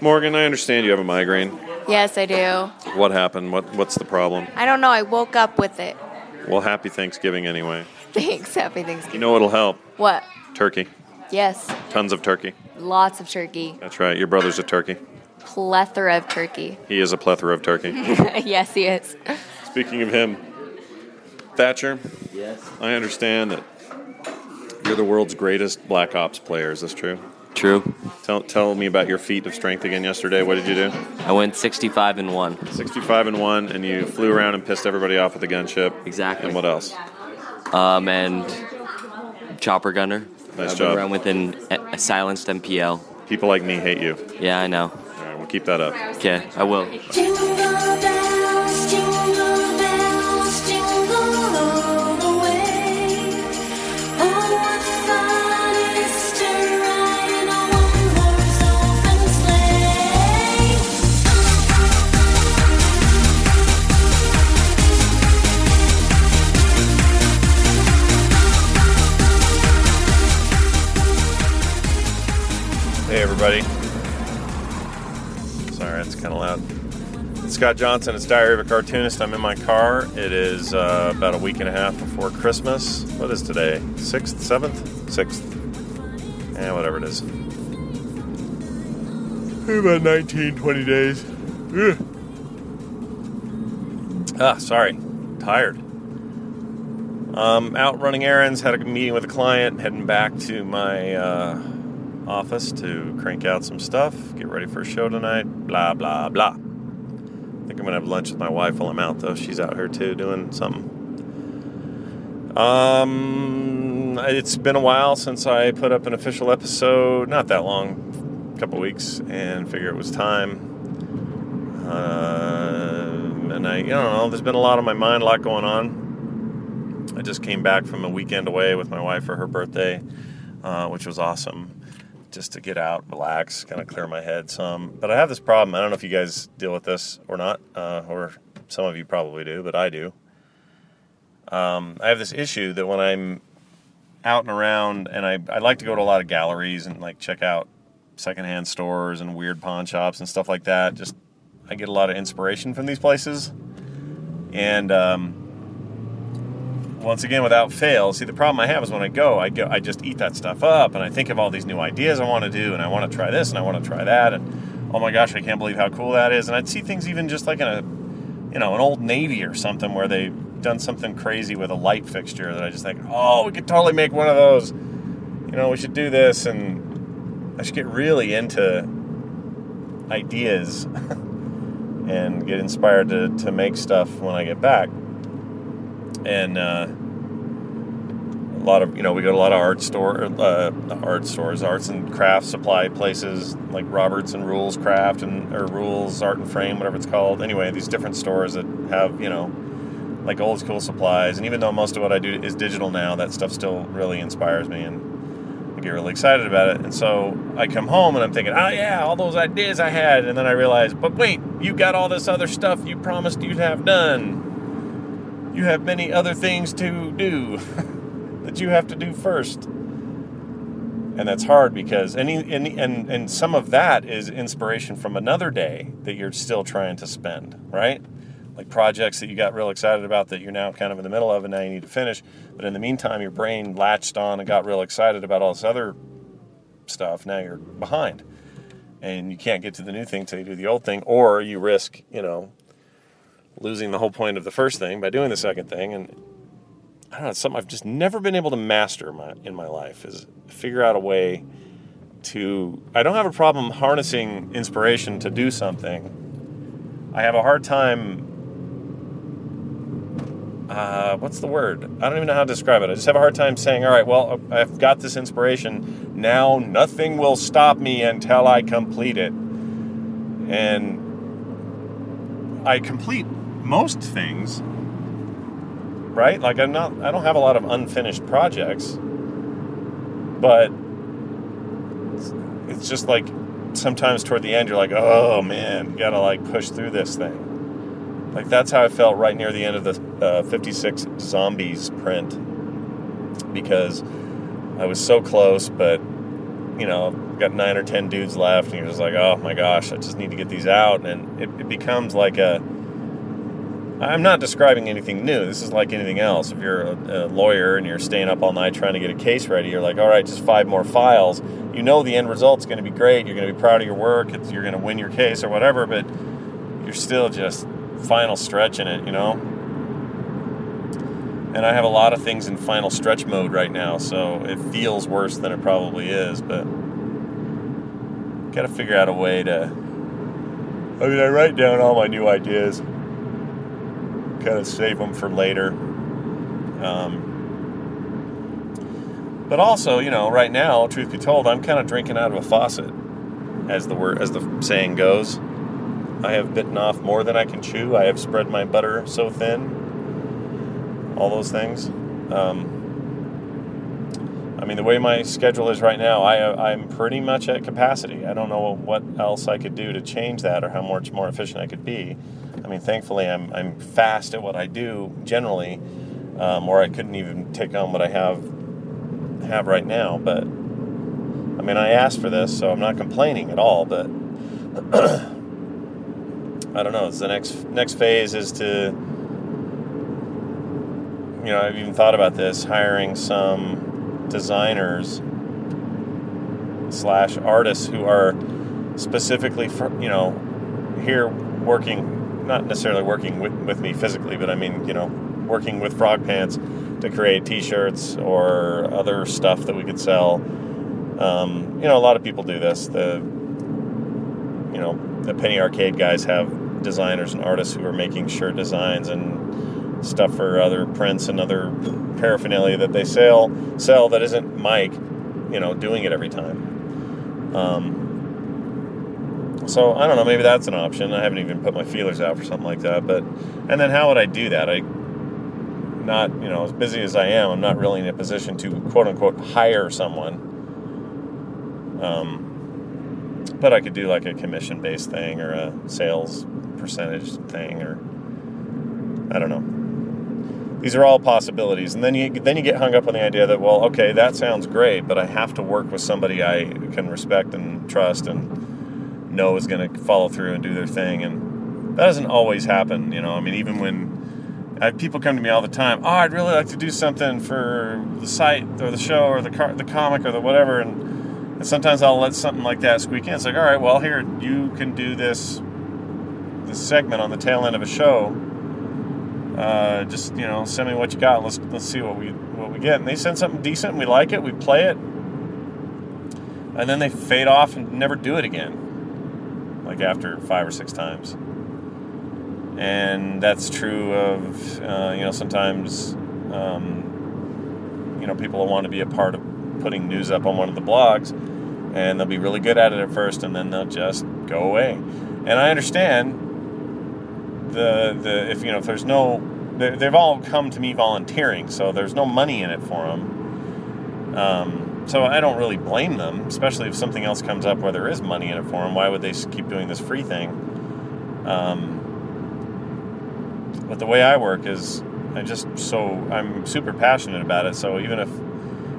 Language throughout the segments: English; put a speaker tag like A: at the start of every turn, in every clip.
A: Morgan, I understand you have a migraine.
B: Yes, I do.
A: What happened? What What's the problem?
B: I don't know. I woke up with it.
A: Well, happy Thanksgiving anyway.
B: Thanks. Happy Thanksgiving.
A: You know what'll help?
B: What?
A: Turkey.
B: Yes.
A: Tons of turkey.
B: Lots of turkey.
A: That's right. Your brother's a turkey.
B: Plethora of turkey.
A: He is a plethora of turkey.
B: yes, he is.
A: Speaking of him, Thatcher,
C: Yes.
A: I understand that you're the world's greatest Black Ops player. Is this true?
C: True.
A: Tell, tell me about your feat of strength again yesterday. What did you do?
C: I went 65 and 1.
A: 65 and 1, and you flew around and pissed everybody off with the gunship.
C: Exactly.
A: And what else?
C: Um, and chopper gunner.
A: Nice
C: I've
A: job.
C: Been around with an, a silenced MPL.
A: People like me hate you.
C: Yeah, I know.
A: All right, we'll keep that up.
C: Okay, I will.
A: Everybody. Sorry, it's kind of loud. It's Scott Johnson. It's Diary of a Cartoonist. I'm in my car. It is uh, about a week and a half before Christmas. What is today? Sixth, seventh, sixth. Yeah, whatever it is. About 19, 20 days. Ugh. Ah, sorry. Tired. Um, out running errands. Had a meeting with a client. Heading back to my uh, office to crank out some stuff. Get ready for a show tonight. Blah blah blah. I think I'm gonna have lunch with my wife while I'm out though. She's out here too doing something. Um, it's been a while since I put up an official episode. Not that long, a couple weeks, and figure it was time. Uh, and I, you know. There's been a lot on my mind, a lot going on. I just came back from a weekend away with my wife for her birthday, uh, which was awesome. Just to get out, relax, kind of clear my head some. But I have this problem. I don't know if you guys deal with this or not, uh, or some of you probably do, but I do. Um, I have this issue that when I'm out and around, and I, I like to go to a lot of galleries and like check out secondhand stores and weird pawn shops and stuff like that. Just I get a lot of inspiration from these places, and um, once again, without fail, see the problem I have is when I go, I go, I just eat that stuff up, and I think of all these new ideas I want to do, and I want to try this and I want to try that, and oh my gosh, I can't believe how cool that is. And I'd see things even just like in a, you know, an Old Navy or something where they've done something crazy with a light fixture that I just think, oh, we could totally make one of those. You know, we should do this, and I should get really into ideas and get inspired to, to make stuff when I get back. And uh, a lot of, you know, we go to a lot of art store, uh, art stores, arts and craft supply places like Roberts and Rules Craft and or Rules Art and Frame, whatever it's called. Anyway, these different stores that have, you know, like old school supplies. And even though most of what I do is digital now, that stuff still really inspires me and I get really excited about it. And so I come home and I'm thinking, oh yeah, all those ideas I had. And then I realize, but wait, you got all this other stuff you promised you'd have done. You have many other things to do that you have to do first. And that's hard because any, any and and some of that is inspiration from another day that you're still trying to spend, right? like projects that you got real excited about that you're now kind of in the middle of and now you need to finish. But in the meantime, your brain latched on and got real excited about all this other stuff. Now you're behind, and you can't get to the new thing till you do the old thing, or you risk, you know, losing the whole point of the first thing by doing the second thing. And I don't know, it's something I've just never been able to master my, in my life is figure out a way to. I don't have a problem harnessing inspiration to do something. I have a hard time. Uh, what's the word? I don't even know how to describe it. I just have a hard time saying, all right, well, I've got this inspiration. Now nothing will stop me until I complete it. And I complete most things, right? Like I'm not, I don't have a lot of unfinished projects, but it's, just like sometimes toward the end you're like, oh man, you gotta like push through this thing. Like that's how I felt right near the end of the uh, 56 Zombies print because I was so close, but you know, got nine or ten dudes left, and you're just like, oh my gosh, I just need to get these out, and it, it becomes like a. I'm not describing anything new. This is like anything else. If you're a, a lawyer and you're staying up all night trying to get a case ready, you're like, all right, just five more files. You know the end result's going to be great. You're going to be proud of your work. It's, you're going to win your case or whatever, but you're still just final stretching it, you know? And I have a lot of things in final stretch mode right now, so it feels worse than it probably is, but got to figure out a way to. I mean, I write down all my new ideas, kind of save them for later. Um, but also, you know, right now, truth be told, I'm kind of drinking out of a faucet, as the word, as the saying goes. I have bitten off more than I can chew. I have spread my butter so thin. All those things. Um, I mean, the way my schedule is right now, I, I'm pretty much at capacity. I don't know what else I could do to change that or how much more efficient I could be. I mean, thankfully, I'm, I'm fast at what I do generally, um, or I couldn't even take on what I have have right now. But I mean, I asked for this, so I'm not complaining at all. But I don't know. It's the next next phase is to, you know, I've even thought about this, hiring some designers slash artists who are specifically for you know here working, not necessarily working with, with me physically, but I mean you know working with Frog Pants to create T-shirts or other stuff that we could sell. Um, you know, a lot of people do this. The you know the Penny Arcade guys have designers and artists who are making shirt designs and stuff for other prints and other paraphernalia that they sell sell that isn't Mike, you know, doing it every time. Um, so I don't know, maybe that's an option. I haven't even put my feelers out for something like that. But and then how would I do that? I not you know as busy as I am, I'm not really in a position to quote unquote hire someone. Um, but I could do like a commission based thing or a sales percentage thing or I don't know. These are all possibilities, and then you then you get hung up on the idea that well, okay, that sounds great, but I have to work with somebody I can respect and trust and know is going to follow through and do their thing, and that doesn't always happen. You know, I mean, even when I people come to me all the time, oh, I'd really like to do something for the site or the show or the car, the comic or the whatever, and and sometimes I'll let something like that squeak in. It's like, all right, well, here you can do this this segment on the tail end of a show. Uh, just you know, send me what you got. Let's let's see what we what we get. And they send something decent. We like it. We play it, and then they fade off and never do it again. Like after five or six times. And that's true of uh, you know sometimes um, you know people want to be a part of putting news up on one of the blogs, and they'll be really good at it at first, and then they'll just go away. And I understand the the if you know if there's no they- they've all come to me volunteering, so there's no money in it for them. Um, so I don't really blame them, especially if something else comes up where there is money in it for them. Why would they keep doing this free thing? Um, but the way I work is I just so I'm super passionate about it. So even if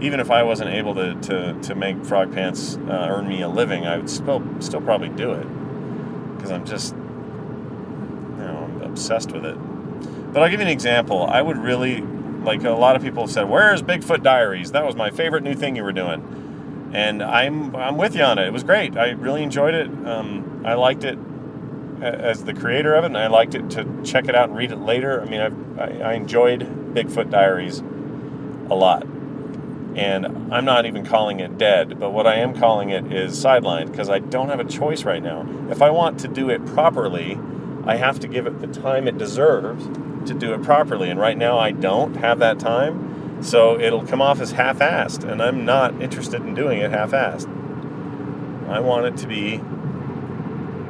A: even if I wasn't able to, to, to make Frog Pants uh, earn me a living, I would still still probably do it because I'm just obsessed with it. But I'll give you an example. I would really like a lot of people have said, "Where's Bigfoot Diaries?" That was my favorite new thing you were doing, and I'm I'm with you on it. It was great. I really enjoyed it. Um, I liked it as the creator of it, and I liked it to check it out and read it later. I mean, I've, I I enjoyed Bigfoot Diaries a lot, and I'm not even calling it dead. But what I am calling it is sidelined because I don't have a choice right now. If I want to do it properly, I have to give it the time it deserves to do it properly. And right now, I don't have that time. So it'll come off as half assed, and I'm not interested in doing it half assed. I want it to be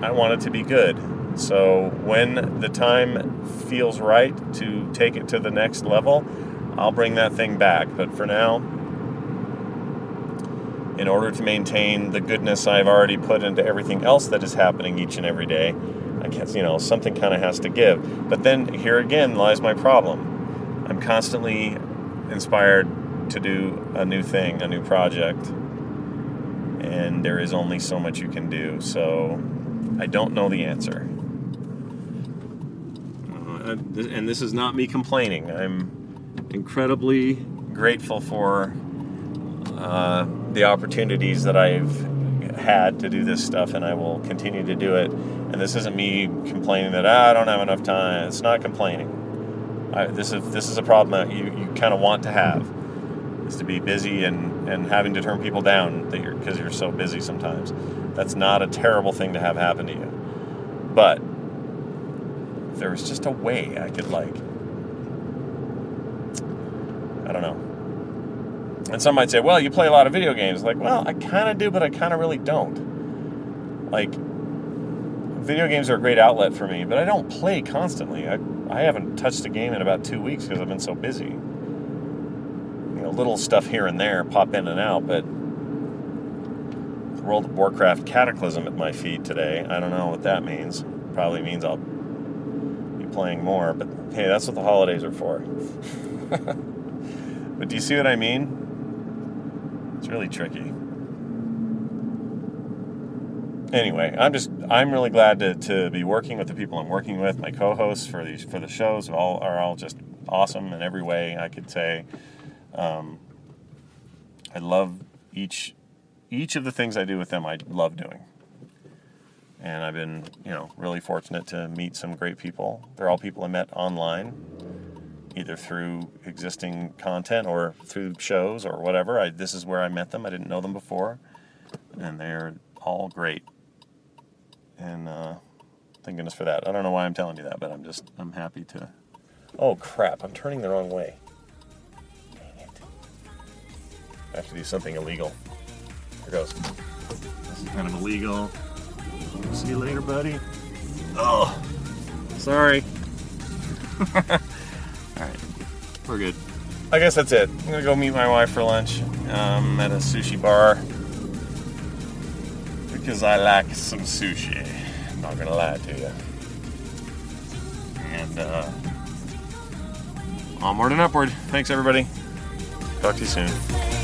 A: I want it to be good. So when the time feels right to take it to the next level, I'll bring that thing back. But for now, in order to maintain the goodness I've already put into everything else that is happening each and every day, I guess, you know, something kind of has to give. But then here again lies my problem. I'm constantly inspired to do a new thing, a new project, and there is only so much you can do. So I don't know the answer. Uh, and this is not me complaining. I'm incredibly grateful for uh, the opportunities that I've had to do this stuff, and I will continue to do it. And this isn't me complaining that ah, I don't have enough time. It's not complaining. I, this is this is a problem that you, you kind of want to have is to be busy and, and having to turn people down that you're because you're so busy sometimes. That's not a terrible thing to have happen to you. But there was just a way I could like I don't know. And some might say, well, you play a lot of video games. Like, well, I kind of do, but I kind of really don't. Like, video games are a great outlet for me, but I don't play constantly. I, I haven't touched a game in about two weeks because I've been so busy. You know, little stuff here and there pop in and out, but World of Warcraft Cataclysm at my feet today. I don't know what that means. Probably means I'll be playing more, but hey, that's what the holidays are for. but do you see what I mean? It's really tricky. Anyway, I'm just I'm really glad to, to be working with the people I'm working with. My co-hosts for these for the shows all are all just awesome in every way I could say. Um, I love each each of the things I do with them. I love doing, and I've been you know really fortunate to meet some great people. They're all people I met online, either through existing content or through shows or whatever. I, this is where I met them. I didn't know them before, and they're all great. And uh, thank goodness for that. I don't know why I'm telling you that, but I'm just I'm happy to. Oh crap! I'm turning the wrong way. Dang it! I have to do something illegal. Here goes. This is kind of illegal. See you later, buddy. Oh, sorry. All right, we're good. I guess that's it. I'm gonna go meet my wife for lunch um, at a sushi bar because I like some sushi. I'm not gonna lie to you. And uh, onward and upward. Thanks, everybody. Talk to you soon.